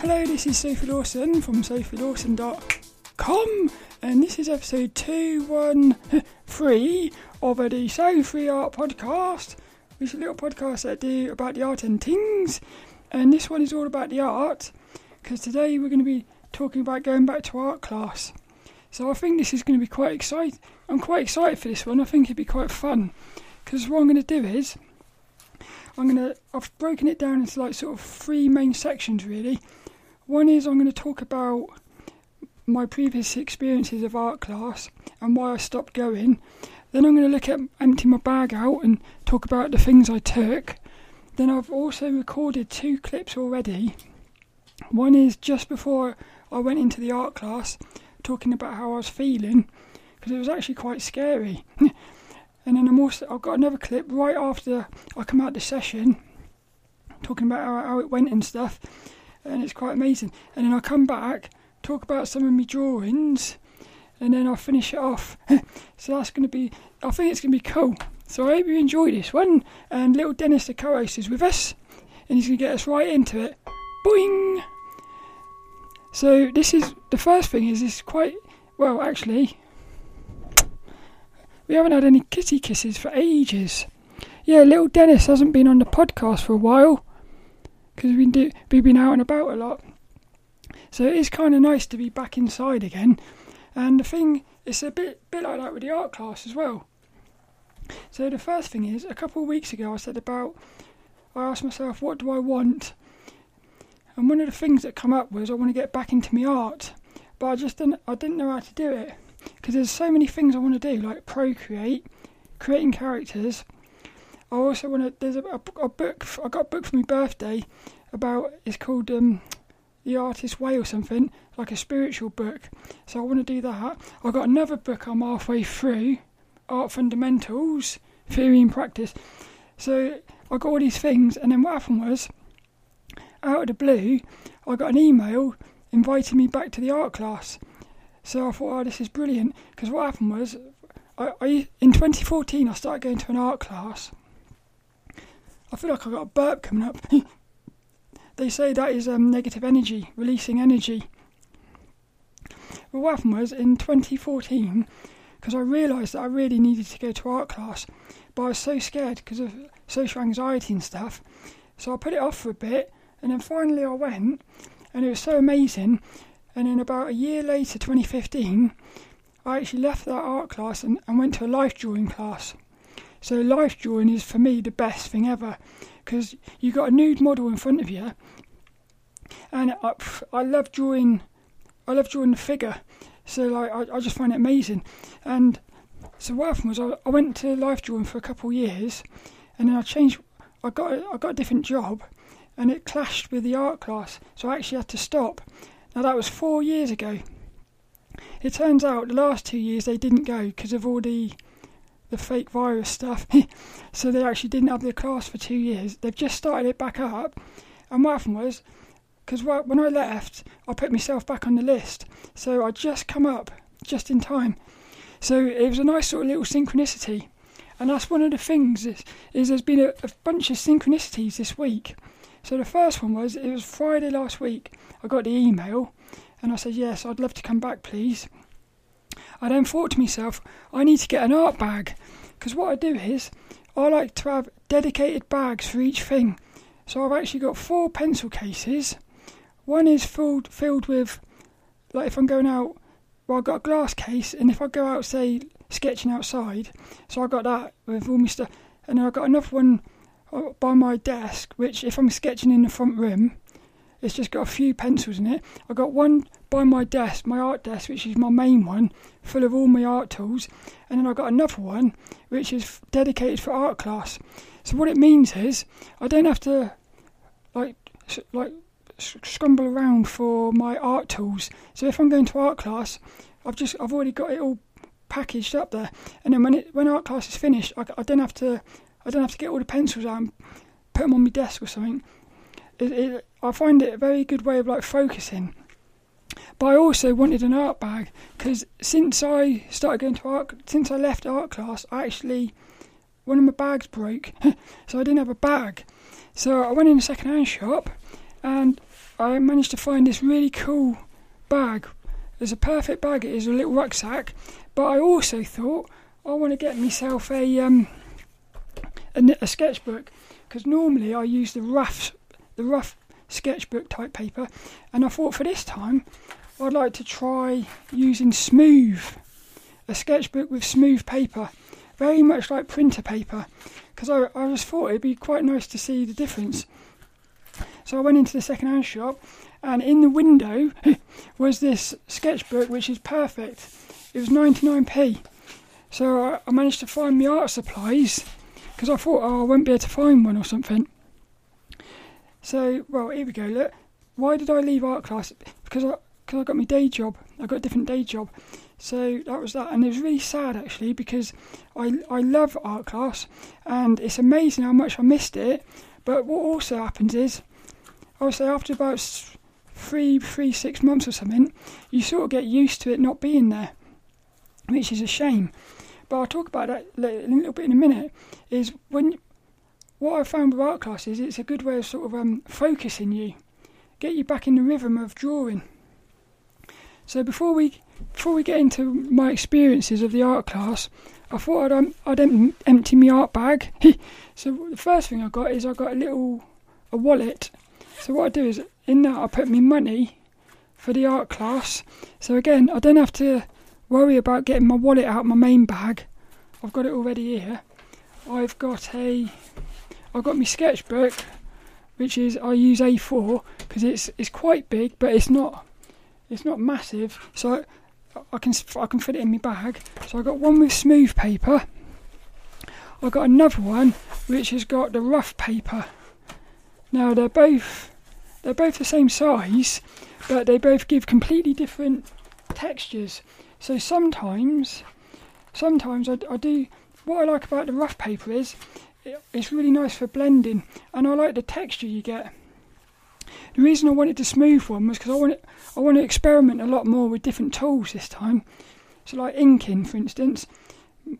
Hello, this is Sophie Lawson from sophielawson.com, and this is episode 213 of the So Free Art podcast, which is a little podcast that I do about the art and things. And this one is all about the art, because today we're going to be talking about going back to art class. So I think this is going to be quite exciting. I'm quite excited for this one. I think it'd be quite fun, because what I'm going to do is I'm gonna I've broken it down into like sort of three main sections really. One is I'm going to talk about my previous experiences of art class and why I stopped going. Then I'm going to look at empty my bag out and talk about the things I took. Then I've also recorded two clips already. One is just before I went into the art class, talking about how I was feeling because it was actually quite scary. and then I'm also I've got another clip right after I come out the session, talking about how, how it went and stuff and it's quite amazing. And then I'll come back, talk about some of my drawings, and then I'll finish it off. so that's going to be, I think it's going to be cool. So I hope you enjoy this one. And little Dennis the co-host is with us, and he's going to get us right into it. Boing! So this is, the first thing is, this quite, well actually, we haven't had any kitty kisses for ages. Yeah, little Dennis hasn't been on the podcast for a while because we've been, we've been out and about a lot. So it is kind of nice to be back inside again. And the thing, it's a bit bit like that with the art class as well. So the first thing is, a couple of weeks ago, I said about, I asked myself, what do I want? And one of the things that come up was I want to get back into my art, but I just didn't, I didn't know how to do it because there's so many things I want to do, like procreate, creating characters, I also want to. There's a, a, a, book. I got a book for my birthday about. It's called um, The Artist's Way or something, like a spiritual book. So I want to do that. I got another book. I'm halfway through, Art Fundamentals, Theory and Practice. So I got all these things, and then what happened was, out of the blue, I got an email inviting me back to the art class. So I thought, oh, this is brilliant. Because what happened was, I, I, in 2014, I started going to an art class I feel like I've got a burp coming up. they say that is um, negative energy, releasing energy. Well, what happened was in 2014, because I realised that I really needed to go to art class, but I was so scared because of social anxiety and stuff. So I put it off for a bit, and then finally I went, and it was so amazing. And then about a year later, 2015, I actually left that art class and, and went to a life drawing class. So life drawing is for me the best thing ever because you got a nude model in front of you, and I, I love drawing. I love drawing the figure, so like I, I just find it amazing. And so what happened was I, I went to life drawing for a couple of years, and then I changed. I got I got a different job, and it clashed with the art class, so I actually had to stop. Now that was four years ago. It turns out the last two years they didn't go because of all the the fake virus stuff. so they actually didn't have their class for two years. They've just started it back up. And what happened was, because when I left, I put myself back on the list. So I just come up just in time. So it was a nice sort of little synchronicity. And that's one of the things is, is there's been a, a bunch of synchronicities this week. So the first one was it was Friday last week. I got the email and I said, Yes, I'd love to come back, please. I then thought to myself, I need to get an art bag. Because what I do is, I like to have dedicated bags for each thing. So I've actually got four pencil cases. One is filled filled with, like if I'm going out, well I've got a glass case, and if I go out, say sketching outside, so I've got that with all my stuff, and then I've got another one uh, by my desk, which if I'm sketching in the front room, it's just got a few pencils in it. I've got one by my desk, my art desk, which is my main one, full of all my art tools, and then I've got another one which is dedicated for art class. So what it means is I don't have to like like scramble around for my art tools. So if I'm going to art class, I've just I've already got it all packaged up there, and then when it when art class is finished, I, I don't have to I don't have to get all the pencils out and put them on my desk or something. It, it, I find it a very good way of like focusing. But I also wanted an art bag because since I started going to art, since I left art class, I actually one of my bags broke, so I didn't have a bag. So I went in a second-hand shop, and I managed to find this really cool bag. It's a perfect bag. It is a little rucksack, but I also thought I want to get myself a um a, a sketchbook because normally I use the rough the rough sketchbook type paper, and I thought for this time I'd like to try using smooth a sketchbook with smooth paper, very much like printer paper, because I, I just thought it'd be quite nice to see the difference. So I went into the second-hand shop, and in the window was this sketchbook, which is perfect. It was 99p. So I, I managed to find my art supplies because I thought, oh, I won't be able to find one or something. So, well, here we go. Look, why did I leave art class? Because I, because I got my day job. I got a different day job. So that was that, and it was really sad actually because I I love art class, and it's amazing how much I missed it. But what also happens is, I would say after about three, three, six months or something, you sort of get used to it not being there, which is a shame. But I'll talk about that a little bit in a minute. Is when what I found with art classes, it's a good way of sort of um, focusing you, get you back in the rhythm of drawing. So before we before we get into my experiences of the art class, I thought I'd, um, I'd em- empty my art bag. so the first thing I got is I got a little a wallet. So what I do is in that I put my money for the art class. So again, I don't have to worry about getting my wallet out of my main bag. I've got it already here. I've got a I've got my sketchbook, which is I use A4 because it's it's quite big, but it's not it's not massive. So I, can I can fit it in my bag. So I got one with smooth paper. I got another one which has got the rough paper. Now they're both they're both the same size, but they both give completely different textures. So sometimes, sometimes I, I do. What I like about the rough paper is it, it's really nice for blending, and I like the texture you get. The reason I wanted the smooth one was because I want I want to experiment a lot more with different tools this time. So like inking, for instance,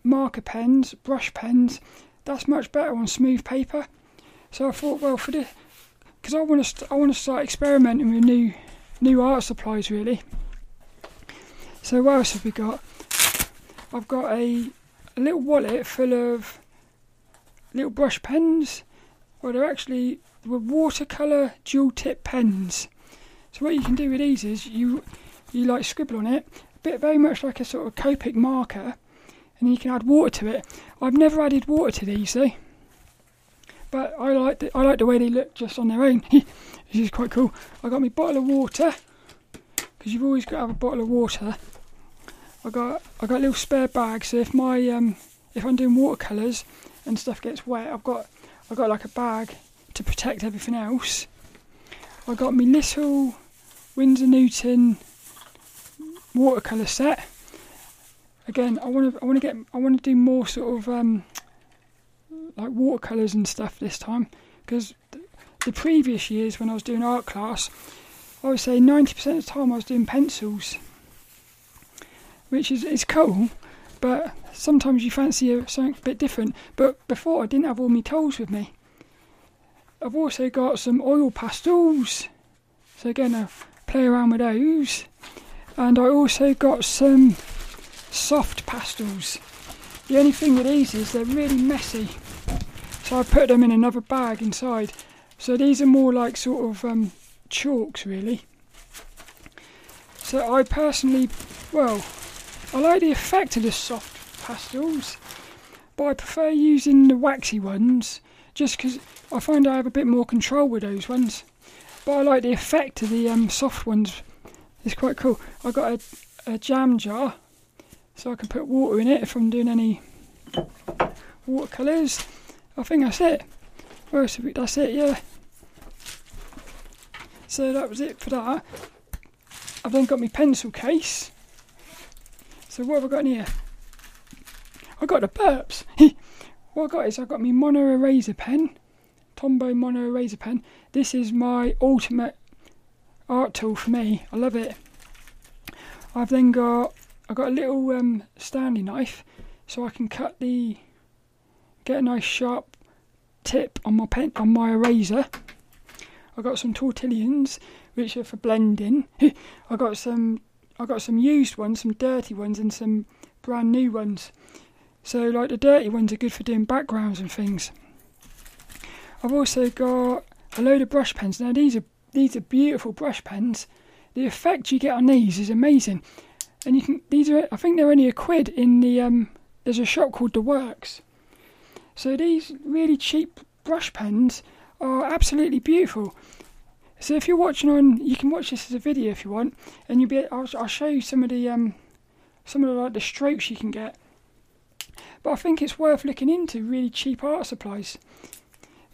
marker pens, brush pens. That's much better on smooth paper. So I thought, well, for this, because I want to I want to start experimenting with new new art supplies really. So what else have we got? I've got a, a little wallet full of little brush pens. Well, they're actually were watercolor dual tip pens. So what you can do with these is you you like scribble on it, a bit very much like a sort of Copic marker, and you can add water to it. I've never added water to these though, but I like the, I like the way they look just on their own. this is quite cool. I got my bottle of water because you've always got to have a bottle of water. I got I got a little spare bag, so if my um, if I'm doing watercolors and stuff gets wet, I've got I've got like a bag to protect everything else. I got my little Winsor Newton watercolor set. Again, I want to I want to get I want to do more sort of um, like watercolors and stuff this time because the previous years when I was doing art class, I would say 90% of the time I was doing pencils, which is is cool, but sometimes you fancy something a bit different. But before I didn't have all my tools with me. I've also got some oil pastels, so again I play around with those, and I also got some soft pastels. The only thing with these is they're really messy, so I put them in another bag inside. So these are more like sort of um, chalks, really. So I personally, well, I like the effect of the soft pastels, but I prefer using the waxy ones just because I find I have a bit more control with those ones. But I like the effect of the um, soft ones. It's quite cool. I got a, a jam jar, so I can put water in it if I'm doing any watercolours. I think that's it. Well, that's it, yeah. So that was it for that. I've then got my pencil case. So what have I got in here? I got the burps. what I got is I got my mono eraser pen. Tombow Mono Eraser Pen. This is my ultimate art tool for me. I love it. I've then got I've got a little um, Stanley knife, so I can cut the get a nice sharp tip on my pen on my eraser. I got some tortillions, which are for blending. I got some, I got some used ones, some dirty ones, and some brand new ones. So, like the dirty ones are good for doing backgrounds and things. I've also got a load of brush pens. Now these are these are beautiful brush pens. The effect you get on these is amazing, and you can these are I think they're only a quid in the um. There's a shop called The Works. So these really cheap brush pens are absolutely beautiful. So if you're watching on, you can watch this as a video if you want, and you'll be. I'll, I'll show you some of the um, some of the like the strokes you can get. But I think it's worth looking into really cheap art supplies.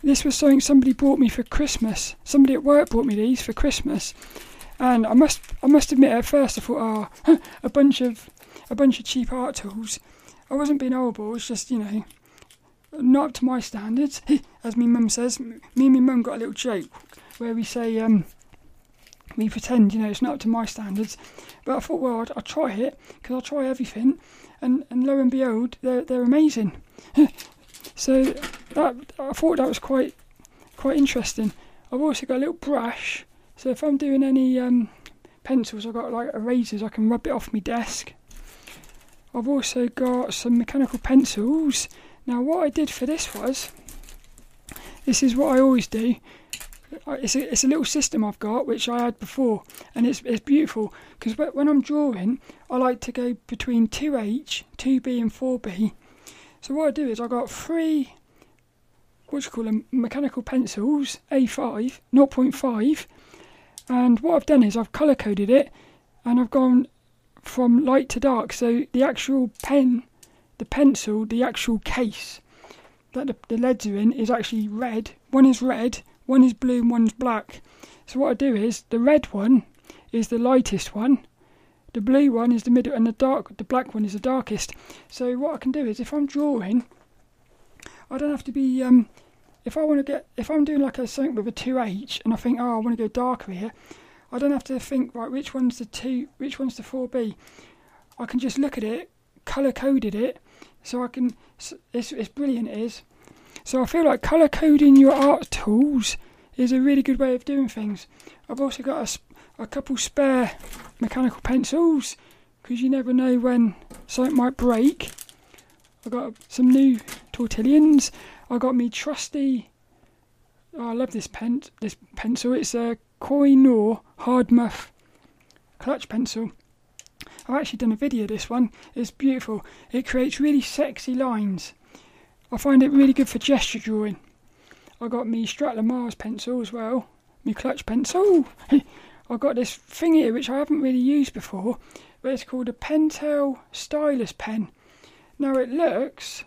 This was something somebody bought me for Christmas. Somebody at work bought me these for Christmas, and I must I must admit at first I thought, oh, a bunch of a bunch of cheap art tools. I wasn't being horrible. It's just you know not up to my standards. As my mum says, me and my mum got a little joke where we say, um, we pretend, you know, it's not up to my standards. But I thought, well, I'd, I'd try it because I'll try everything, and, and lo and behold, they're they're amazing. so that I thought that was quite quite interesting. I've also got a little brush, so if I'm doing any um, pencils, I've got like erasers, I can rub it off my desk. I've also got some mechanical pencils now, what I did for this was, this is what I always do. Uh, it's a, it's a little system I've got which I had before, and it's it's beautiful because when I'm drawing, I like to go between 2H, 2B, and 4B. So what I do is I got three, what you call them, mechanical pencils, A5, 0.5, and what I've done is I've colour coded it, and I've gone from light to dark. So the actual pen the pencil, the actual case that the, the leads are in, is actually red. One is red, one is blue, and one's black. So what I do is the red one is the lightest one, the blue one is the middle, and the dark, the black one is the darkest. So what I can do is if I'm drawing, I don't have to be. Um, if I want to get, if I'm doing like a something with a two H, and I think, oh, I want to go darker here, I don't have to think right which one's the two, which one's the four B. I can just look at it, color coded it, so I can. It's, it's brilliant, it is. So I feel like color coding your art tools is a really good way of doing things. I've also got a, a couple spare mechanical pencils because you never know when something might break. I've got some new tortillions. I got me trusty. Oh, I love this pen. This pencil. It's a Koh-i-Noor Hardtmuth clutch pencil. I've actually done a video of this one. It's beautiful. It creates really sexy lines. I find it really good for gesture drawing. I got me Staedtler Mars pencil as well. My clutch pencil. I got this thing here which I haven't really used before, but it's called a Pentel Stylo pen. Now it looks,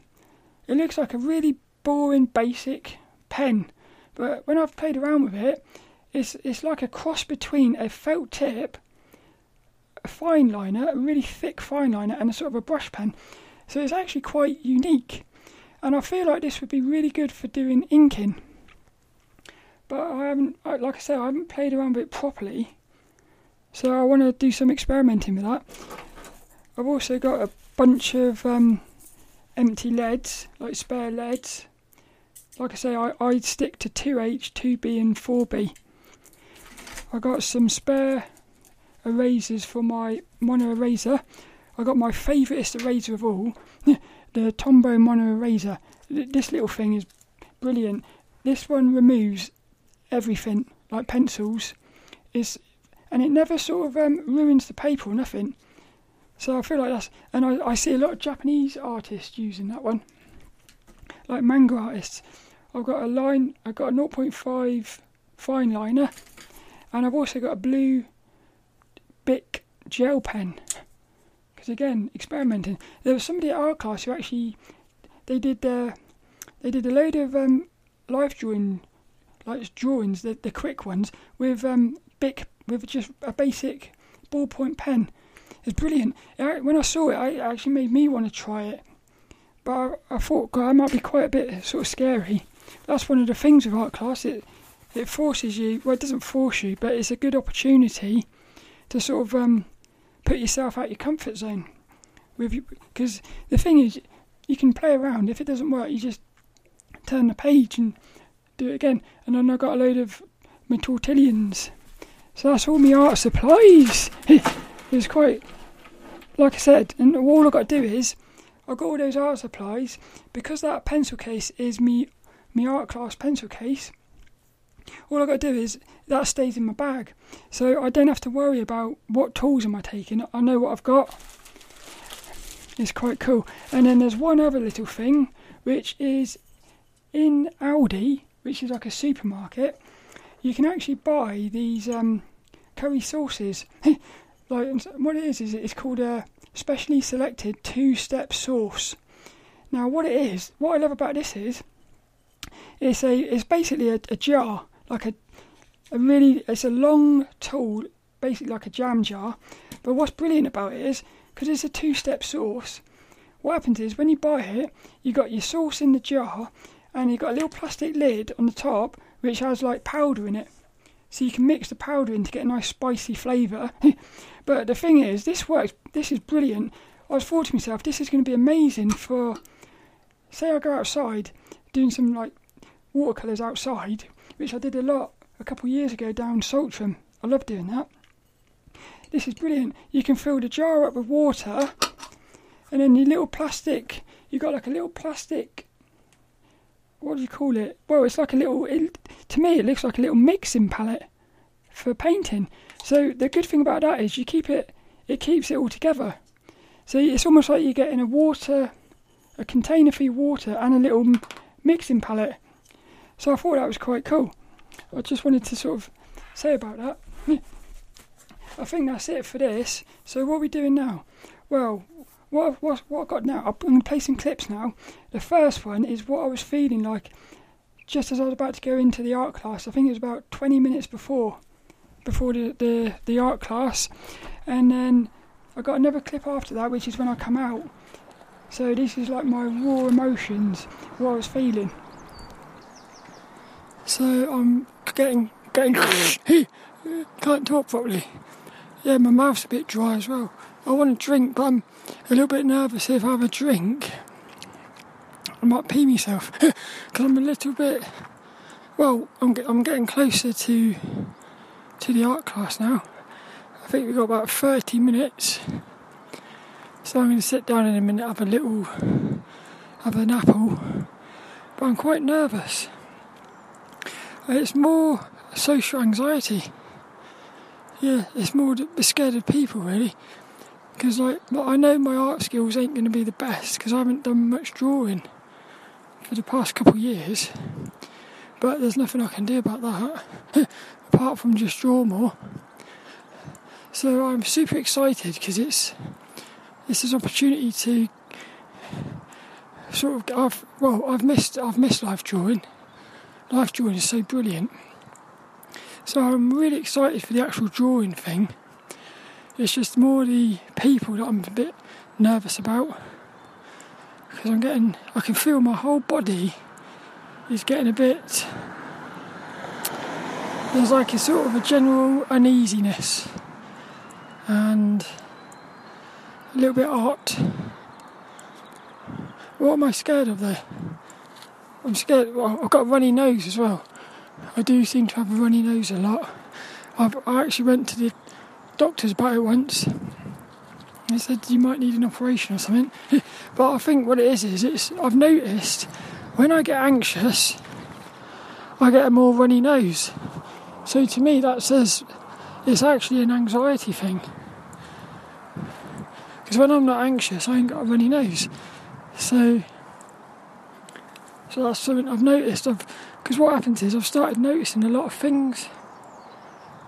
it looks like a really boring basic pen, but when I've played around with it, it's it's like a cross between a felt tip a fine liner, a really thick fine liner, and a sort of a brush pen. So it's actually quite unique. And I feel like this would be really good for doing inking. But I haven't, like I said, I haven't played around with it properly. So I want to do some experimenting with that. I've also got a bunch of um, empty leads, like spare leads. Like I say, I, I stick to 2H, 2B, and 4B. I got some spare erasers for my mono eraser. I got my favouriteest eraser of all, the Tombow mono eraser. This little thing is brilliant. This one removes everything, like pencils, is, and it never sort of um, ruins the paper or nothing. So I feel like that's, and I, I see a lot of Japanese artists using that one, like manga artists. I've got a line, I've got a 0.5 fine liner, and I've also got a blue Bic gel pen. Because again, experimenting. There was somebody at art class who actually they did uh, they did a load of um, life drawing like drawings, the, the quick ones with um, Bic with just a basic ballpoint pen. It's brilliant. It, when I saw it, it actually made me want to try it. But I, I thought, God, that might be quite a bit sort of scary. That's one of the things with art class. It it forces you. Well, it doesn't force you, but it's a good opportunity to sort of um, put yourself out your comfort zone because the thing is you can play around if it doesn't work you just turn the page and do it again and then I got a load of my tortillions. So that's all my art supplies. it's quite, like I said, and all I've got to do is, I've got all those art supplies, because that pencil case is me, me art class pencil case, all I've got to do is, that stays in my bag. So I don't have to worry about what tools am I taking, I know what I've got. It's quite cool. And then there's one other little thing, which is in Aldi, which is like a supermarket, you can actually buy these um, curry sauces. like what it is is it's called a specially selected two-step sauce. Now, what it is, what I love about this is, it's a it's basically a, a jar, like a a really it's a long tool, basically like a jam jar. But what's brilliant about it is because it's a two-step sauce. What happens is when you buy it, you got your sauce in the jar, and you got a little plastic lid on the top which has like powder in it. So you can mix the powder in to get a nice spicy flavour. but the thing is, this works. This is brilliant. I was thought to myself, this is going to be amazing for. Say I go outside doing some like watercolours outside, which I did a lot a couple of years ago down Saltram. I love doing that. This is brilliant. You can fill the jar up with water, and then your little plastic. You got like a little plastic what do you call it? Well, it's like a little. It, to me, it looks like a little mixing palette for painting. So the good thing about that is you keep it. It keeps it all together. So it's almost like you're getting a water, a container for your water, and a little mixing palette. So I thought that was quite cool. I just wanted to sort of say about that. I think that's it for this. So what are we doing now? Well, what what what I got now? I'm going to play some clips now. The first one is what I was feeling like just as I was about to go into the art class. I think it was about 20 minutes before before the the, the art class, and then I got another clip after that, which is when I come out. So this is like my raw emotions, what I was feeling. So I'm getting getting can't talk properly. Yeah, my mouth's a bit dry as well. I want to drink, but I'm a little bit nervous if I have a drink. I might pee myself because I'm a little bit. Well, I'm get, I'm getting closer to to the art class now. I think we've got about 30 minutes. So I'm going to sit down in a minute, have a little, have an apple. But I'm quite nervous. It's more social anxiety. Yeah, it's more the scared of people really because like I know my art skills ain't going to be the best because I haven't done much drawing for the past couple of years. But there's nothing I can do about that apart from just draw more. So I'm super excited because it's it's an opportunity to sort of I've well I've missed I've missed life drawing. Life drawing is so brilliant. So I'm really excited for the actual drawing thing it's just more the people that I'm a bit nervous about because I'm getting, I can feel my whole body is getting a bit. There's like a sort of a general uneasiness and a little bit hot. What am I scared of though? I'm scared. I've got a runny nose as well. I do seem to have a runny nose a lot. I've, I actually went to the doctors about it once. They said you might need an operation or something. but I think what it is is it's I've noticed when I get anxious, I get a more runny nose. So to me, that says it's actually an anxiety thing. Because when I'm not anxious, I ain't got a runny nose. So, so that's something I've noticed. because what happens is I've started noticing a lot of things,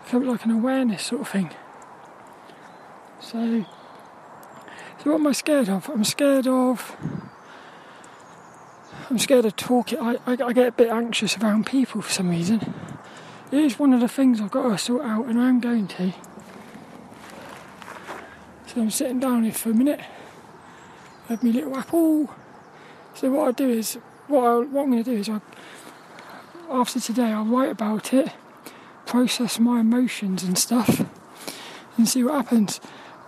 I Felt like an awareness sort of thing. So, so what am I scared of? I'm scared of. I'm scared of talking. I, I, I get a bit anxious around people for some reason. It is one of the things I've got to sort out, and I'm going to. So I'm sitting down here for a minute. Have my little apple. So what I do is, what, I, what I'm going to do is, I, after today, I'll write about it, process my emotions and stuff, and see what happens.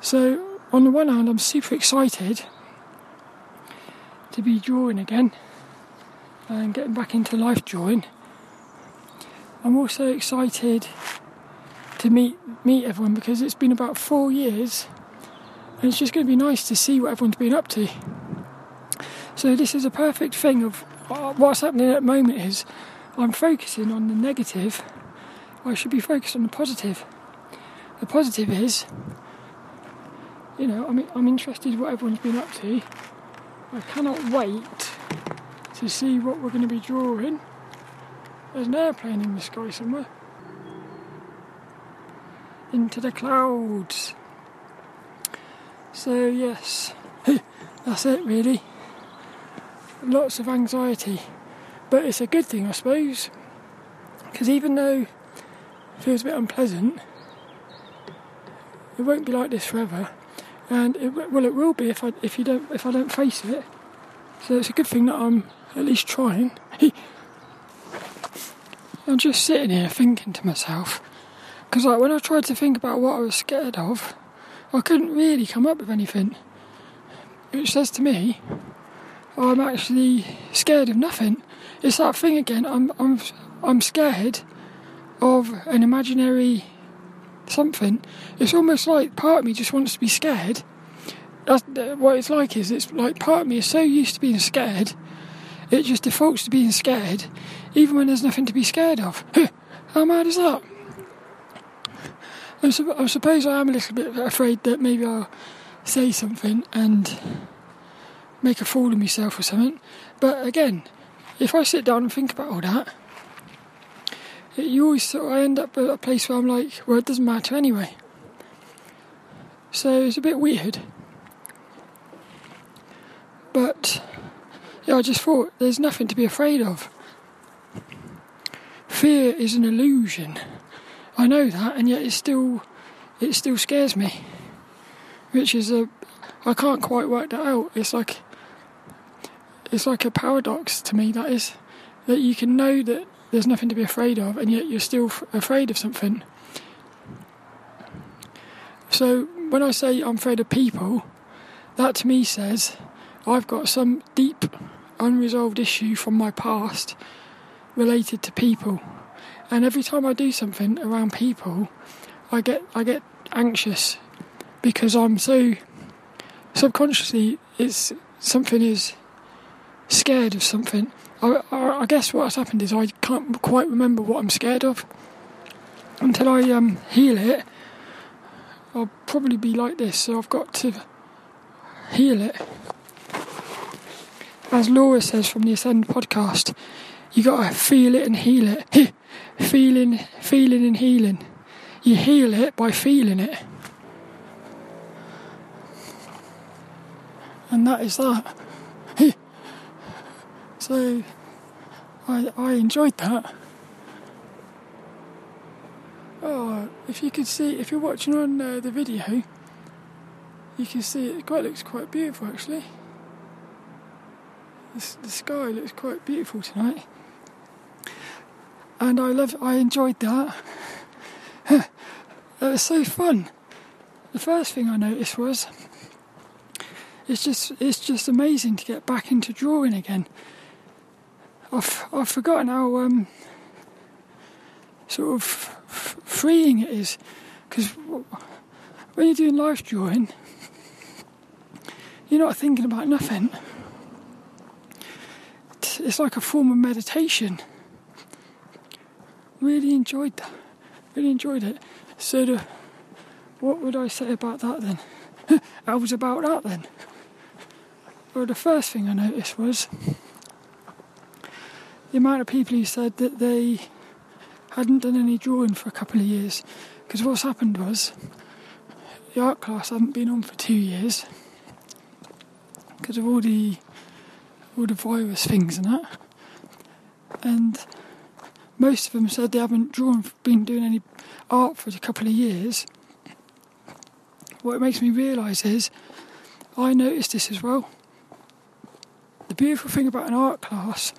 So, on the one hand, I'm super excited to be drawing again and getting back into life drawing. I'm also excited to meet meet everyone because it's been about four years, and it's just going to be nice to see what everyone's been up to. So this is a perfect thing of what's happening at the moment is I'm focusing on the negative. I should be focused on the positive. The positive is, you know, I'm I'm interested in what everyone's been up to. I cannot wait to see what we're going to be drawing. There's an airplane in the sky somewhere. Into the clouds. So, yes, that's it really. Lots of anxiety. But it's a good thing, I suppose. Because even though it feels a bit unpleasant, it won't be like this forever. And it, well, it will be if I if you don't if I don't face it. So it's a good thing that I'm at least trying. I'm just sitting here thinking to myself, because like when I tried to think about what I was scared of, I couldn't really come up with anything. Which says to me, I'm actually scared of nothing. It's that thing again. I'm I'm I'm scared of an imaginary something. It's almost like part of me just wants to be scared. That's, what it's like is it's like part of me is so used to being scared, it just defaults to being scared even when there's nothing to be scared of. How mad is that? I, I suppose I am a little bit afraid that maybe I'll say something and make a fool of myself or something. But again, if I sit down and think about all that, it, you always sort of, I end up at a place where I'm like, well, it doesn't matter anyway. So it's a bit weird. But yeah, I just thought there's nothing to be afraid of. Fear is an illusion. I know that, and yet it still it still scares me. Which is a I can't quite work that out. It's like it's like a paradox to me. That is that you can know that there's nothing to be afraid of, and yet you're still f- afraid of something. So when I say I'm afraid of people, that to me says I've got some deep unresolved issue from my past related to people. And every time I do something around people, I get I get anxious because I'm so subconsciously it's something is scared of something. I, I, I guess what's happened is I can't quite remember what I'm scared of until I um, heal it. I'll probably be like this, so I've got to heal it. As Laura says from the Ascend podcast, you gotta feel it and heal it. feeling, feeling and healing. You heal it by feeling it. And that is that. So, I, I enjoyed that. Oh, if you could see, if you're watching on uh, the video, you can see it quite looks quite beautiful actually. The, the sky looks quite beautiful tonight and I love I enjoyed that. it was so fun. The first thing I noticed was it's just it's just amazing to get back into drawing again. I've I've forgotten how um, sort of f- freeing it is because when you're doing life drawing, you're not thinking about nothing. It's, like a form of meditation really enjoyed that. Really enjoyed it. So, the, what would I say about that then? I was about that then. Well, the first thing I noticed was the amount of people who said that they hadn't done any drawing for a couple of years. Because what's happened was the art class hadn't been on for two years because of all the all the virus things and that. And most of them said they haven't drawn, been doing any art for a couple of years. What it makes me realise is, I noticed this as well. The beautiful thing about an art class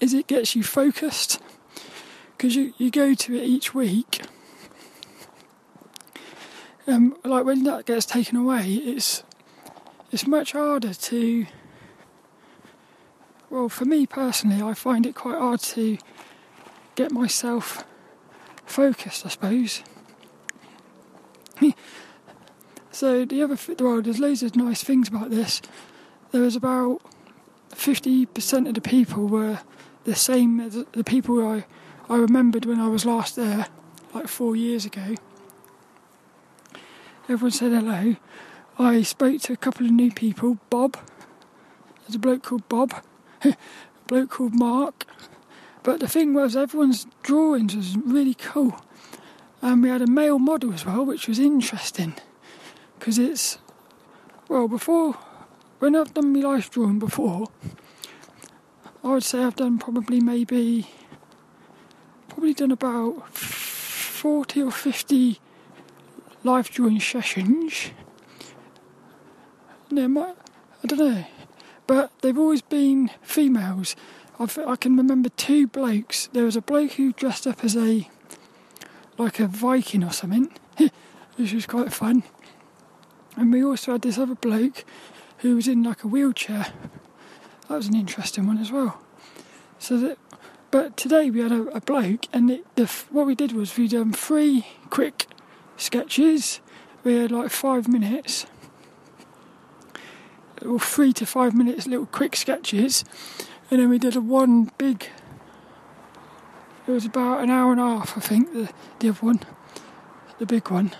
is it gets you focused because you, you go to it each week. Um, like when that gets taken away, it's it's much harder to well, for me personally, I find it quite hard to get myself focused, I suppose. so the other well, there's loads of nice things about this. There was about fifty percent of the people were the same as the people I I remembered when I was last there, like four years ago. Everyone said hello. I spoke to a couple of new people. Bob, there's a bloke called Bob, a bloke called Mark. But the thing was, everyone's drawings was really cool. And we had a male model as well, which was interesting because it's well before when I've done my life drawing before. I would say I've done probably maybe probably done about forty or fifty life drawing sessions. No, my, I don't know, but they've always been females. I've, I can remember two blokes. There was a bloke who dressed up as a like a Viking or something, which was quite fun. And we also had this other bloke who was in like a wheelchair. That was an interesting one as well. So that, but today we had a, a bloke, and it, the, what we did was we done um, three quick sketches. We had like five minutes, or three to five minutes, little quick sketches, and then we did a one big. It was about an hour and a half, I think, the the other one, the big one.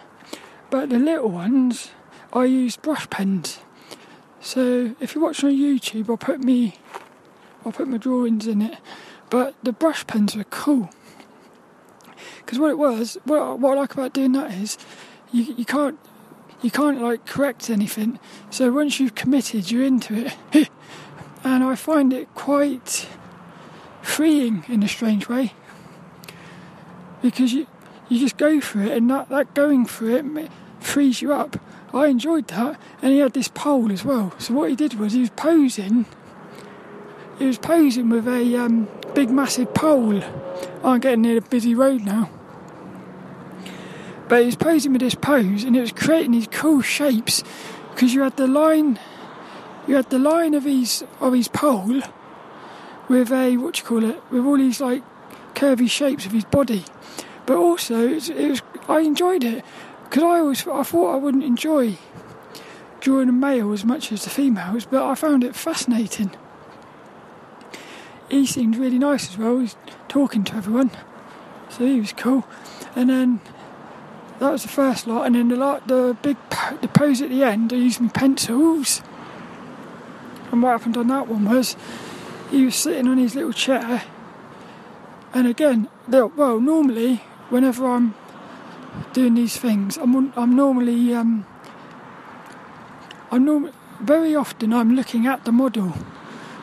But the little ones, I used brush pens. So if you're watching on YouTube, I'll put me, I'll put my drawings in it. But the brush pens were cool because what it was, what, what I like about doing that is, you you can't you can't like correct anything. So once you've committed, you're into it. and I find it quite freeing in a strange way because you you just go for it, and that, that going for it frees you up. I enjoyed that, and he had this pole as well. So what he did was he was posing. He was posing with a um, big, massive pole. I'm getting near a busy road now. But he was posing with this pose, and it was creating these cool shapes because you had the line you had the line of his of his pole with a what you call it with all these like curvy shapes of his body but also it was, it was I enjoyed it because I always I thought I wouldn't enjoy drawing a male as much as the females but I found it fascinating he seemed really nice as well he was talking to everyone so he was cool and then that was the first lot and then the lot the big the pose at the end I used my pencils and what happened on that one was he was sitting on his little chair. And again, well, normally, whenever I'm doing these things, I'm, I'm normally, um, I'm norm- very often I'm looking at the model.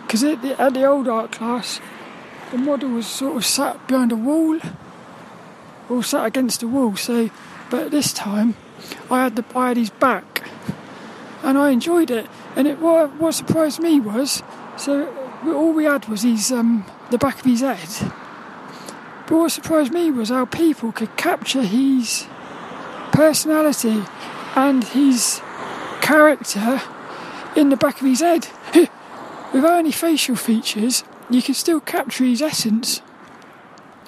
Because at the, at the old art class, the model was sort of sat behind a wall or sat against a wall. So, but this time, I had the I had his back, and I enjoyed it. And it, what, what surprised me was, so all we had was his um, the back of his head. But what surprised me was how people could capture his personality and his character in the back of his head. Without any facial features, you can still capture his essence,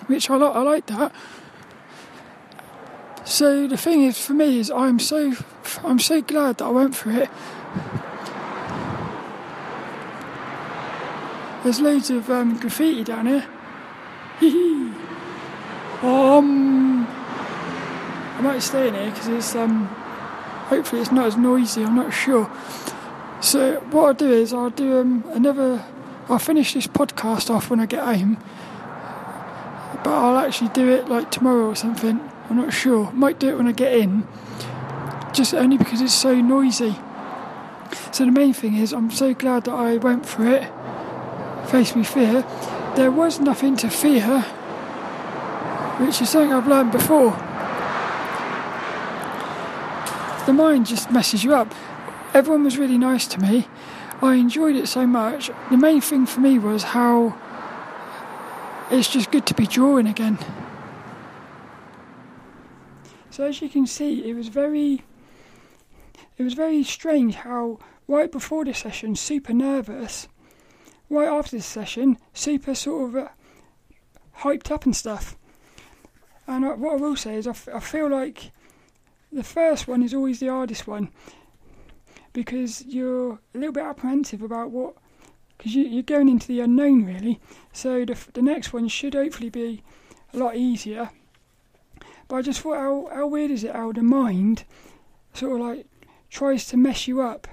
which I like. I like that. So the thing is, for me, is I'm so I'm so glad that I went for it There's loads of um, graffiti down here. um, I might stay in here because it's um, hopefully it's not as noisy. I'm not sure. So what I'll do is I'll do um, another. I'll finish this podcast off when I get home, but I'll actually do it like tomorrow or something. I'm not sure. Might do it when I get in, just only because it's so noisy. So the main thing is, I'm so glad that I went for it face me fear, there was nothing to fear, which is something I've learned before. The mind just messes you up. Everyone was really nice to me. I enjoyed it so much. The main thing for me was how it's just good to be drawing again. So as you can see, it was very it was very strange how right before the session, super nervous, right after this session, super sort of uh, hyped up and stuff. And I, what I will say is, I, I feel like the first one is always the hardest one because you're a little bit apprehensive about what, because you, you're going into the unknown really. So the, the next one should hopefully be a lot easier. But I just thought, how, how weird is it how the mind sort of like tries to mess you up?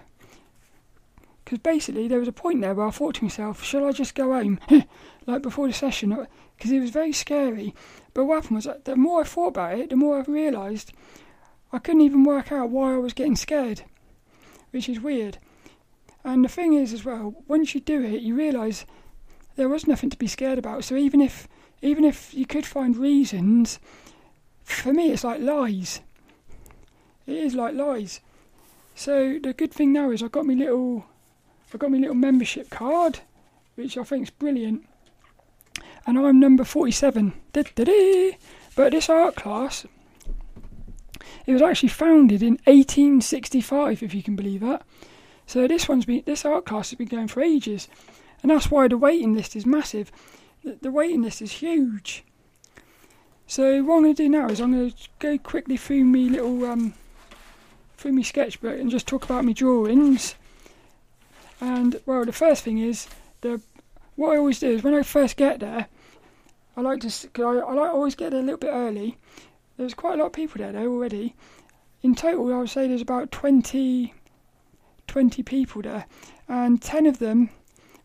Because basically, there was a point there where I thought to myself, shall I just go home? like before the session, because it was very scary. But what happened was, the more I thought about it, the more I realised I couldn't even work out why I was getting scared, which is weird. And the thing is, as well, once you do it, you realise there was nothing to be scared about. So even if even if you could find reasons, for me, it's like lies. It is like lies. So the good thing now is I got my little, I got my little membership card, which I think is brilliant. And I'm number forty-seven. Da-da-da. But this art class, it was actually founded in 1865, if you can believe that. So this one's been, this art class has been going for ages, and that's why the waiting list is massive. The, the waiting list is huge. So what I'm going to do now is I'm going to go quickly through me little um, through my sketchbook and just talk about my drawings. And well, the first thing is the what I always do is when I first get there, I like to cause I, I like always get there a little bit early. There's quite a lot of people there though already. In total, I would say there's about 20, 20 people there, and ten of them,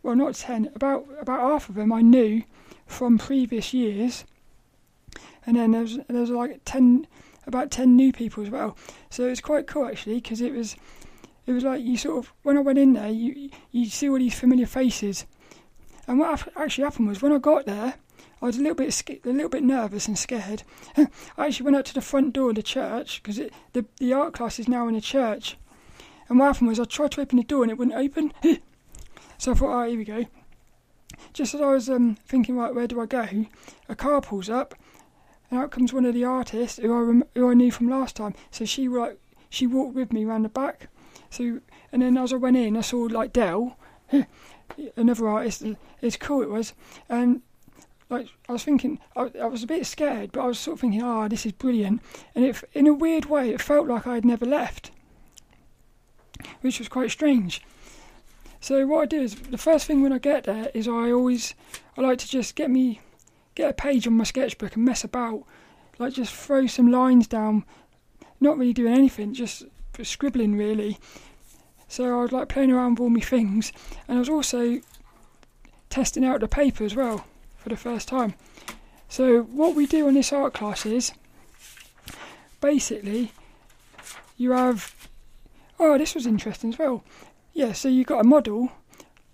well, not ten, about about half of them I knew from previous years and then there was there was like ten about ten new people as well. So it's quite cool actually because it was it was like you sort of when I went in there you you see all these familiar faces, and what actually happened was when I got there. I was a little bit a little bit nervous and scared. I actually went out to the front door of the church because the the art class is now in a church. And what happened was I tried to open the door and it wouldn't open. so I thought, oh, here we go. Just as I was um, thinking, right, where do I go? A car pulls up and out comes one of the artists who I rem- who I knew from last time. So she like she walked with me round the back. So and then as I went in, I saw like Dell, another artist. It's cool it was, and like I was thinking, I, I, was a bit scared, but I was sort of thinking, ah, oh, this is brilliant. And in a weird way, it felt like I had never left, which was quite strange. So what I do is the first thing when I get there is I always I like to just get me get a page on my sketchbook and mess about, like just throw some lines down, not really doing anything, just scribbling really. So I was like playing around with all my things, and I was also testing out the paper as well for the first time. So what we do on this art class is basically you have oh this was interesting as well. Yeah, so you got a model,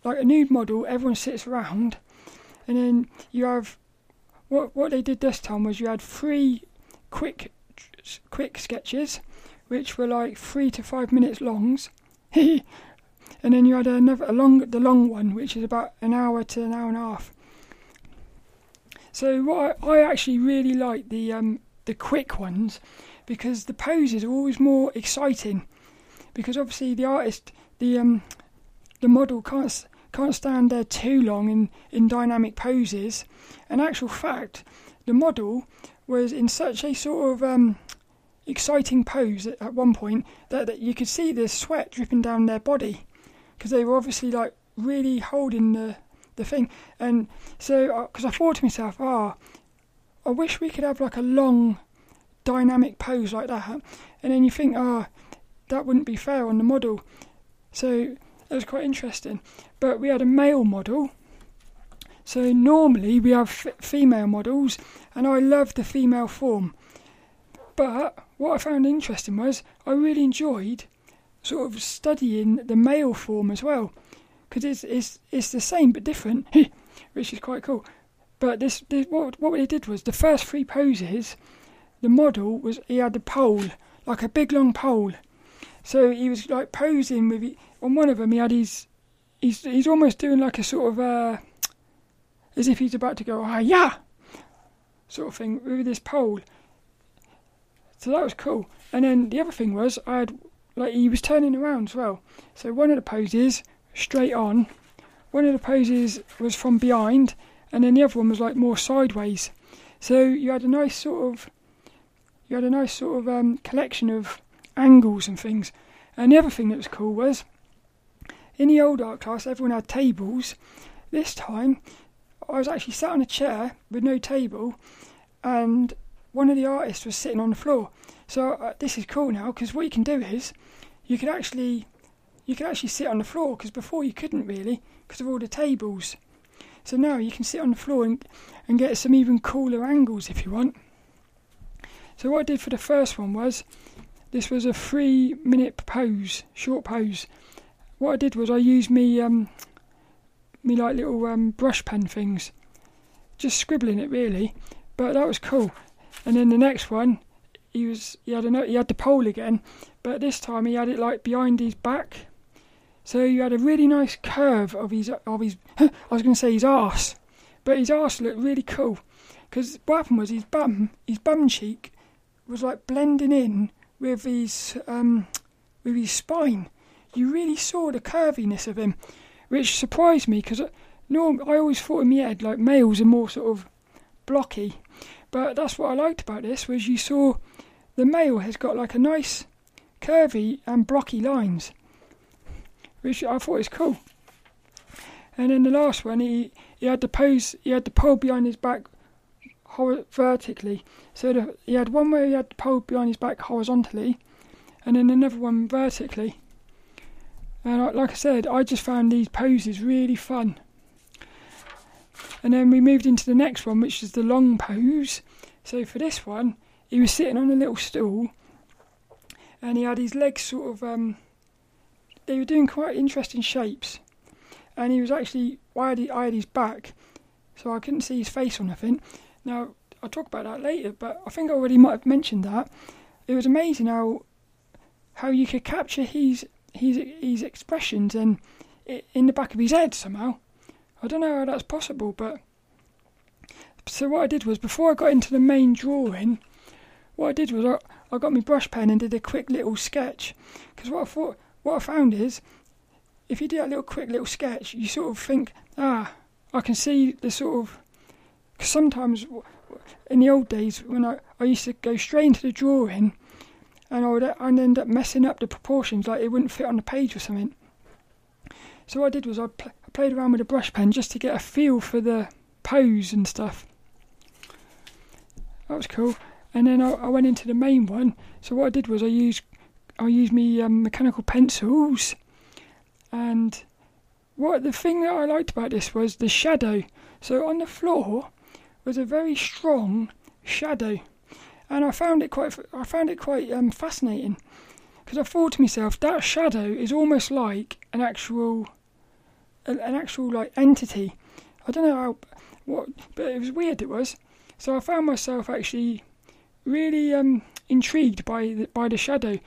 like a nude model, everyone sits around and then you have what what they did this time was you had three quick quick sketches, which were like three to five minutes longs, and then you had another a long the long one, which is about an hour to an hour and a half. So what I, I actually really like the um, the quick ones because the poses are always more exciting because obviously the artist the um, the model can't can't stand there too long in, in dynamic poses. In actual fact, the model was in such a sort of um, exciting pose at, at one point that, that you could see the sweat dripping down their body because they were obviously like really holding the the thing. And so, because uh, I thought to myself, ah, oh, I wish we could have like a long dynamic pose like that. And then you think, ah, oh, that wouldn't be fair on the model. So it was quite interesting. But we had a male model. So normally we have f- female models, and I love the female form. But what I found interesting was I really enjoyed sort of studying the male form as well, because it's it's it's the same but different, which is quite cool. But this, this what what they did was the first three poses, the model was he had a pole like a big long pole, so he was like posing with it. on one of them. He had his he's he's almost doing like a sort of uh, as if he's about to go ah yeah, sort of thing with this pole. So that was cool. And then the other thing was I had like he was turning around as well. So one of the poses straight on, one of the poses was from behind, and then the other one was like more sideways. So you had a nice sort of you had a nice sort of um, collection of angles and things. And the other thing that was cool was in the old art class, everyone had tables. This time, I was actually sat on a chair with no table, and one of the artists was sitting on the floor. So uh, this is cool now because what you can do is you can actually you can actually sit on the floor because before you couldn't really because of all the tables. So now you can sit on the floor and, and get some even cooler angles if you want. So what I did for the first one was this was a three minute pose, short pose. What I did was I used me um me like little um, brush pen things, just scribbling it really, but that was cool. And then the next one, he was he had a he had the pole again, but this time he had it like behind his back, so you had a really nice curve of his of his I was going to say his arse, but his arse looked really cool, because what happened was his bum his bum cheek was like blending in with his um, with his spine. You really saw the curviness of him, which surprised me because norm I always thought in my head like males are more sort of blocky, but that's what I liked about this was you saw the male has got like a nice curvy and blocky lines, which I thought was cool. And then the last one, he, he had the pose, he had the pole behind his back vertically. So the, he had one where he had the pole behind his back horizontally, and then another one vertically. And like I said, I just found these poses really fun. And then we moved into the next one, which is the long pose. So for this one, he was sitting on a little stool, and he had his legs sort of. Um, they were doing quite interesting shapes, and he was actually. I had, I had his back, so I couldn't see his face or nothing. Now, I'll talk about that later, but I think I already might have mentioned that. It was amazing how how you could capture his his his expressions and in the back of his head somehow. I don't know how that's possible, but so what I did was before I got into the main drawing, what I did was I, I got my brush pen and did a quick little sketch. Because what I thought, what I found is, if you do that little quick little sketch, you sort of think, ah, I can see the sort of because sometimes in the old days when I, I used to go straight into the drawing and I would I'd end up messing up the proportions, like it wouldn't fit on the page or something. So what I did was I, pl- I played around with a brush pen just to get a feel for the pose and stuff. That was cool. And then I, I went into the main one. So what I did was I used I used me um, mechanical pencils, and what the thing that I liked about this was the shadow. So on the floor, was a very strong shadow, and I found it quite I found it quite um, fascinating because I thought to myself that shadow is almost like an actual an actual like entity. I don't know how what, but it was weird. It was so I found myself actually really um, intrigued by the, by the shadow,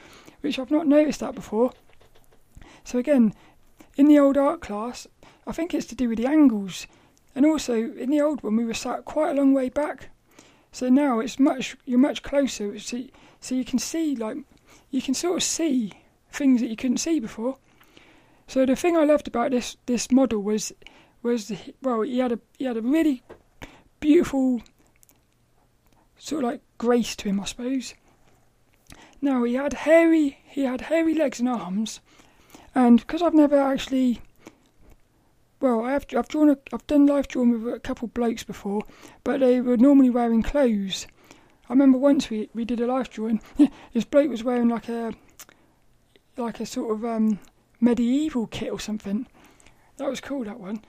which I've not noticed that before. So again, in the old art class, I think it's to do with the angles and also in the old one we were sat quite a long way back. So now it's much you're much closer. So so you can see like you can sort of see things that you couldn't see before. So the thing I loved about this this model was was well he had a he had a really beautiful sort of like grace to him I suppose. Now he had hairy he had hairy legs and arms, and because I've never actually well, I have I've drawn a, I've done life drawing with a couple of blokes before, but they were normally wearing clothes. I remember once we we did a life drawing. this bloke was wearing like a like a sort of um, medieval kit or something. That was cool that one.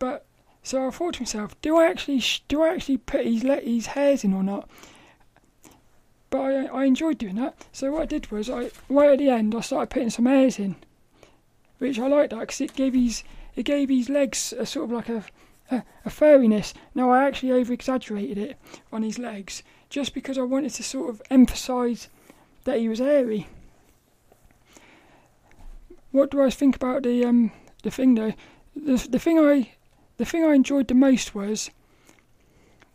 But so I thought to myself, do I actually do I actually put his let his hairs in or not? But I I enjoyed doing that. So what I did was I right at the end I started putting some hairs in, which I liked that because it gave his it gave his legs a sort of like a, a, a furriness. Now, I actually over exaggerated it on his legs just because I wanted to sort of emphasise that he was hairy. What do I think about the um the thing though? The the thing I the thing I enjoyed the most was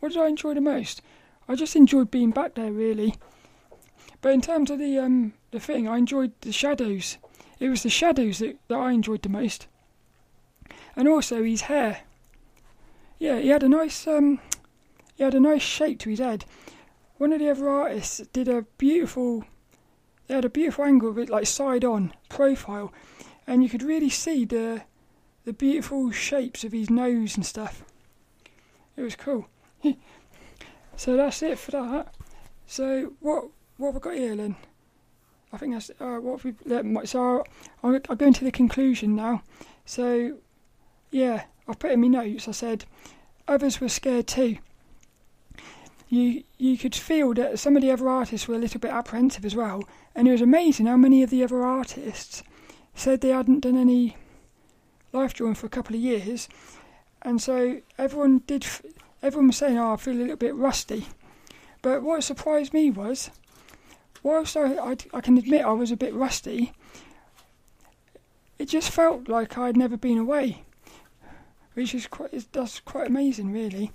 what did I enjoy the most? I just enjoyed being back there really. But in terms of the um the thing, I enjoyed the shadows. It was the shadows that, that I enjoyed the most and also his hair. yeah, he had a nice um, he had a nice shape to his head. One of the other artists did a beautiful, they had a beautiful angle of it, like side on profile, and you could really see the the beautiful shapes of his nose and stuff. It was cool. so that's it for that. So what what have we got here then? I think that's uh, what we. So I'll, go into the conclusion now. So yeah, I put in my notes. I said others were scared too. You you could feel that some of the other artists were a little bit apprehensive as well, and it was amazing how many of the other artists said they hadn't done any life drawing for a couple of years, and so everyone did. Everyone was saying, "Oh, I feel a little bit rusty," but what surprised me was, whilst I, I, I can admit I was a bit rusty, it just felt like I'd never been away which is quite that's quite amazing, really.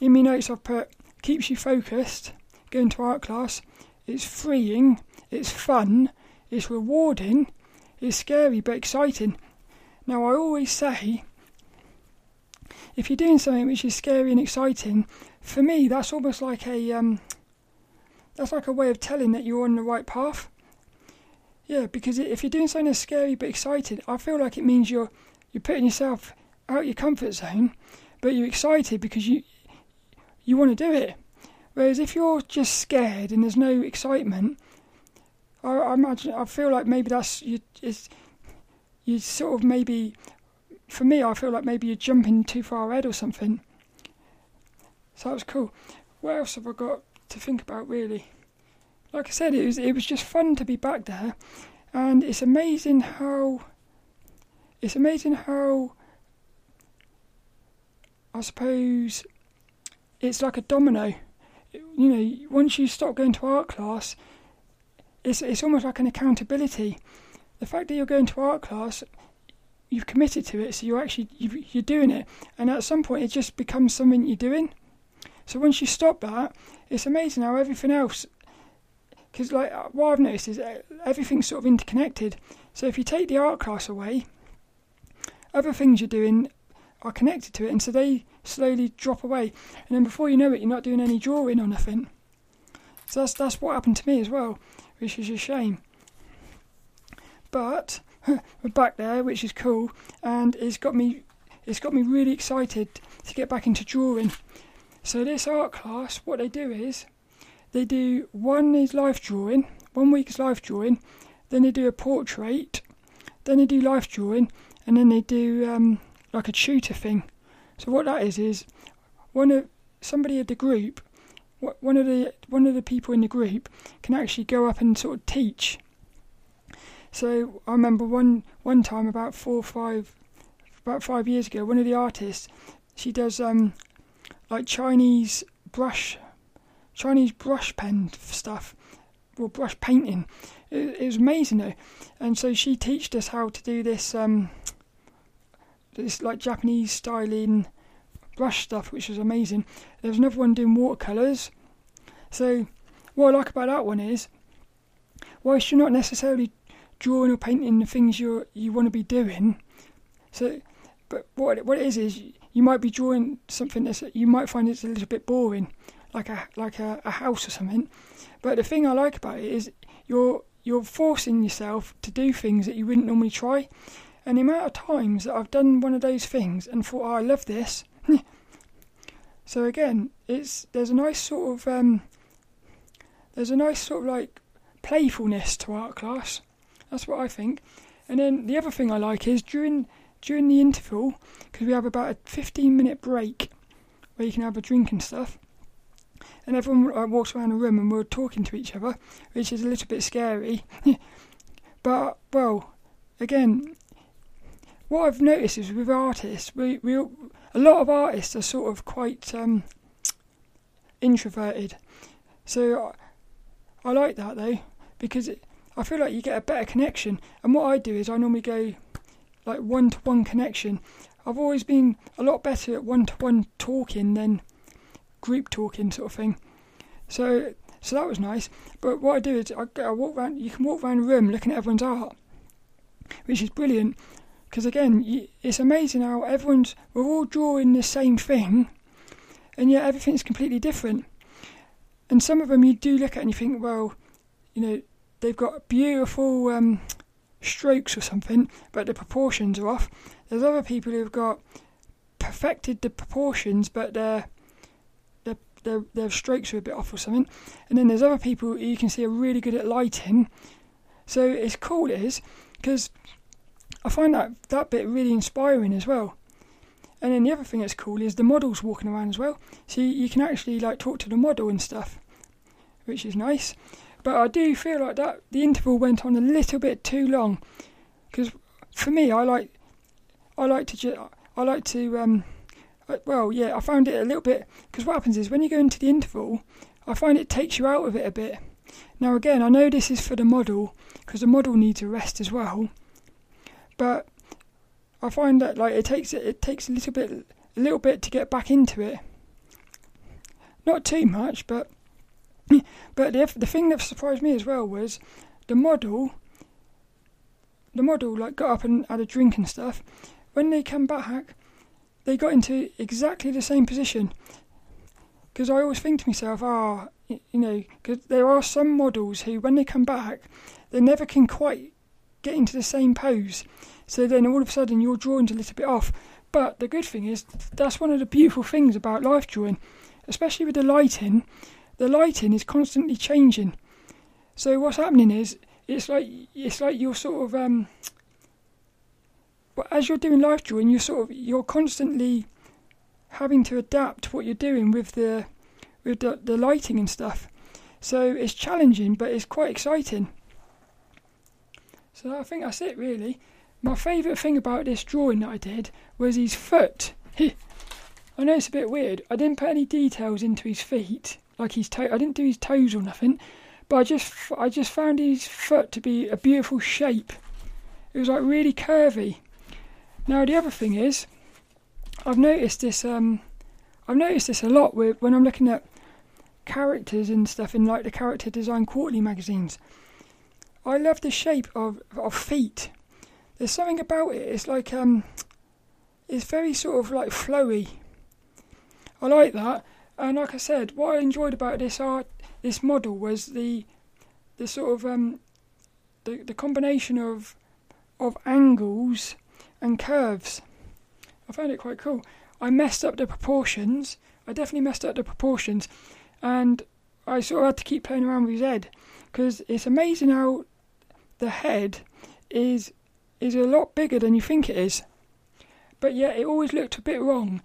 In my notes, I've put keeps you focused. Going to art class, it's freeing, it's fun, it's rewarding, it's scary but exciting. Now, I always say, if you're doing something which is scary and exciting, for me, that's almost like a um, that's like a way of telling that you're on the right path. Yeah, because if you're doing something that's scary but exciting, I feel like it means you're you're putting yourself out of your comfort zone, but you're excited because you you want to do it. Whereas if you're just scared and there's no excitement, I, I imagine I feel like maybe that's you. It's, you sort of maybe, for me, I feel like maybe you're jumping too far ahead or something. So that was cool. What else have I got to think about really? Like I said, it was it was just fun to be back there, and it's amazing how. It's amazing how I suppose it's like a domino. You know, once you stop going to art class, it's it's almost like an accountability. The fact that you're going to art class, you've committed to it, so you're actually you are doing it, and at some point it just becomes something you're doing. So once you stop that, it's amazing how everything else. Because like what I've noticed is uh, everything's sort of interconnected. So if you take the art class away, other things you're doing are connected to it, and so they slowly drop away. And then before you know it, you're not doing any drawing or nothing. So that's that's what happened to me as well, which is a shame. But we're back there, which is cool, and it's got me it's got me really excited to get back into drawing. So this art class, what they do is they do one is life drawing, one week is life drawing, then they do a portrait, then they do life drawing, and then they do um, like a tutor thing. So what that is is one of somebody at the group, one of the one of the people in the group can actually go up and sort of teach. So I remember one one time about four or five about five years ago, one of the artists she does um like Chinese brush Chinese brush pen stuff or brush painting. It, it was amazing though, and so she taught us how to do this um this like Japanese styling brush stuff, which was amazing. There was another one doing watercolours. So what I like about that one is, whilst you're not necessarily drawing or painting the things you you want to be doing, so but what what it is is you might be drawing something that you might find it's a little bit boring, like a like a, a house or something. But the thing I like about it is you're you're forcing yourself to do things that you wouldn't normally try. And the amount of times that I've done one of those things and thought, oh, I love this. so again, it's there's a nice sort of um, there's a nice sort of like playfulness to art class. That's what I think. And then the other thing I like is during during the interval because we have about a 15 minute break where you can have a drink and stuff. And everyone uh, walks around the room and we're talking to each other, which is a little bit scary. but well, again, what I've noticed is with artists, we, we a lot of artists are sort of quite um, introverted. So I, I, like that though because it, I feel like you get a better connection. And what I do is I normally go like one to one connection. I've always been a lot better at one to one talking than group talking sort of thing. So so that was nice. But what I do is I, I walk around. You can walk around the room looking at everyone's art, which is brilliant because again, y- it's amazing how everyone's we're all drawing the same thing, and yet everything's completely different. And some of them you do look at and you think, well, you know, they've got beautiful um, strokes or something, but the proportions are off. There's other people who've got perfected the proportions, but their their their, their strokes are a bit off or something. And then there's other people you can see are really good at lighting. So it's cool, it is, because I find that that bit really inspiring as well. And then the other thing that's cool is the models walking around as well. So you, you can actually like talk to the model and stuff, which is nice. But I do feel like that the interval went on a little bit too long, because for me, I like I like to I like to um, uh, well yeah I found it a little bit because what happens is when you go into the interval, I find it takes you out of it a bit. Now again, I know this is for the model because the model needs a rest as well, but I find that like it takes it it takes a little bit a little bit to get back into it. Not too much, but but the the thing that surprised me as well was the model. The model like got up and had a drink and stuff. When they come back, they got into exactly the same position. Because I always think to myself, ah, oh, you know, because there are some models who, when they come back, they never can quite get into the same pose. So then all of a sudden your drawing's a little bit off. But the good thing is, that's one of the beautiful things about life drawing, especially with the lighting. The lighting is constantly changing. So what's happening is, it's like it's like you're sort of um. But as you're doing life drawing, you're sort of you're constantly having to adapt what you're doing with the with the, the lighting and stuff. So it's challenging, but it's quite exciting. So I think that's it really. My favourite thing about this drawing that I did was his foot. I know it's a bit weird. I didn't put any details into his feet, like his toe. I didn't do his toes or nothing, but I just I just found his foot to be a beautiful shape. It was like really curvy. Now the other thing is, I've noticed this. Um, I've noticed this a lot with when I'm looking at characters and stuff in like the character design quarterly magazines. I love the shape of of feet. There's something about it. It's like um, it's very sort of like flowy. I like that, and like I said, what I enjoyed about this art, this model was the the sort of um, the the combination of of angles and curves. I found it quite cool. I messed up the proportions. I definitely messed up the proportions, and I sort of had to keep playing around with his head because it's amazing how the head is is a lot bigger than you think it is. But yet it always looked a bit wrong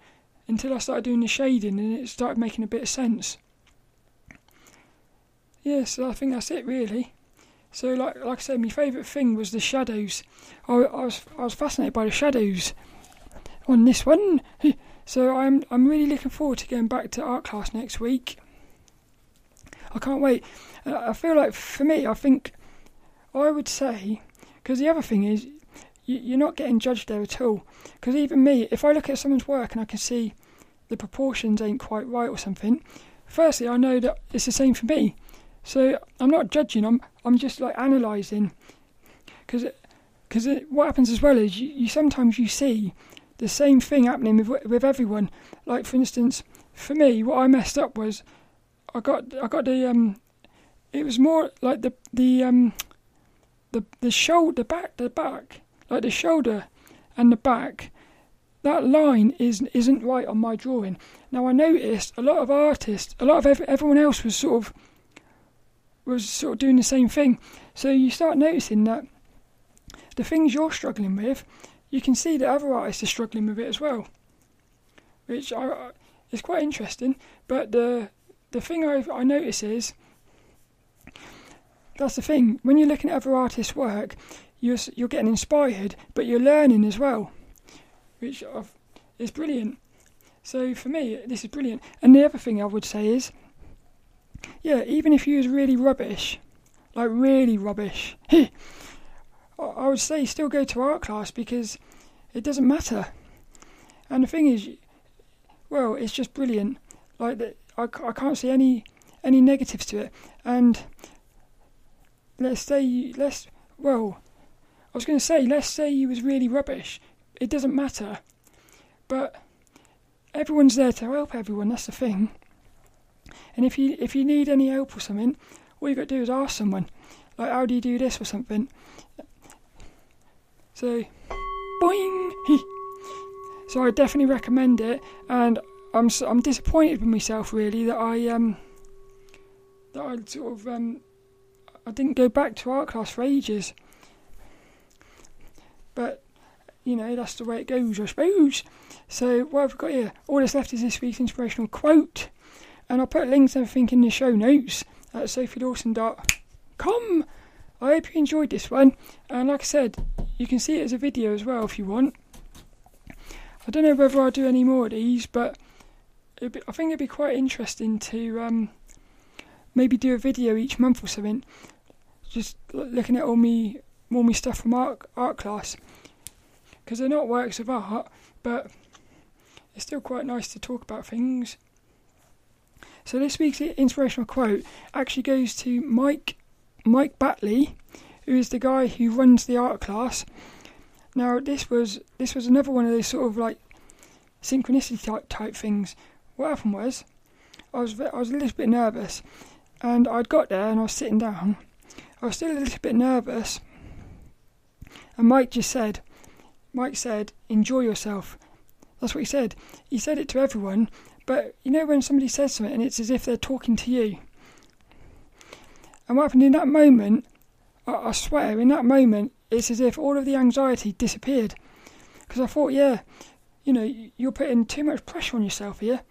until I started doing the shading and it started making a bit of sense. Yeah, so I think that's it really. So like like I said, my favourite thing was the shadows. I, I was I was fascinated by the shadows on this one. So I'm I'm really looking forward to going back to art class next week. I can't wait. Uh, I feel like for me, I think I would say because the other thing is you're not getting judged there at all. Because even me, if I look at someone's work and I can see the proportions ain't quite right or something, firstly I know that it's the same for me. So I'm not judging. I'm I'm just like analysing. Because because what happens as well is you, you sometimes you see the same thing happening with with everyone. Like for instance, for me, what I messed up was I got I got the um, it was more like the the um, the the shoulder back the back like the shoulder and the back. That line is isn't right on my drawing. Now I noticed a lot of artists, a lot of ev- everyone else was sort of was sort of doing the same thing. So you start noticing that the things you're struggling with, you can see that other artists are struggling with it as well, which I, is quite interesting. But the the thing I I notice is that's the thing when you're looking at other artists' work, you're you're getting inspired, but you're learning as well, which is brilliant. So for me, this is brilliant. And the other thing I would say is, yeah, even if you was really rubbish, like really rubbish, I would say still go to art class because it doesn't matter. And the thing is, well, it's just brilliant. Like that, I, I can't see any any negatives to it. And let's say let's well, was going to say, let's say he was really rubbish. It doesn't matter. But everyone's there to help everyone, that's the thing. And if you if you need any help or something, all you got to do is ask someone. Like, how do you do this or something? So, boing! so I definitely recommend it, and I'm I'm disappointed with myself really that I um that I sort of um I didn't go back to art class for ages. But you know that's the way it goes, I suppose. So what I've got here? All that's left is this week's inspirational quote, and I'll put links and everything in the show notes at sophiedawson.com. I hope you enjoyed this one, and like I said, you can see it as a video as well if you want. I don't know whether I'll do any more of these, but be, I think it'd be quite interesting to um, maybe do a video each month or something, just looking at all me all me stuff from art art class, because they're not works of art, but it's still quite nice to talk about things. So this week's inspirational quote actually goes to Mike Mike Batley, who is the guy who runs the art class. Now this was this was another one of those sort of like synchronicity type type things. What happened was, I was I was a little bit nervous, and I'd got there and I was sitting down. I was still a little bit nervous, and Mike just said, Mike said, "Enjoy yourself." That's what he said. He said it to everyone, but you know when somebody says something and it's as if they're talking to you. And what happened in that moment, I, I swear, in that moment, it's as if all of the anxiety disappeared. Because I thought, yeah, you know, you're putting too much pressure on yourself here.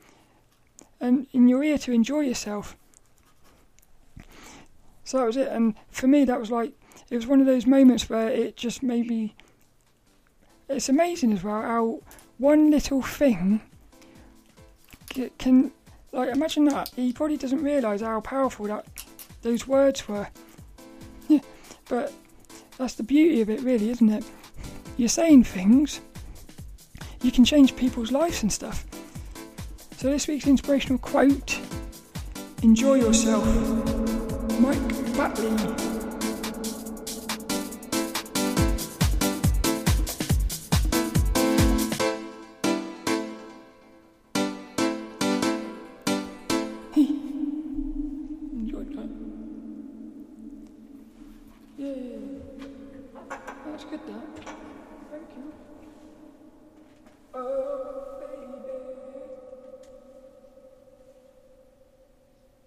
And, in your ear to enjoy yourself. So that was it. And for me, that was like, it was one of those moments where it just made me. It's amazing as well how one little thing can, like, imagine that. He probably doesn't realise how powerful that those words were. But that's the beauty of it, really, isn't it? You're saying things, you can change people's lives and stuff. So, this week's inspirational quote Enjoy yourself. Mike Batley.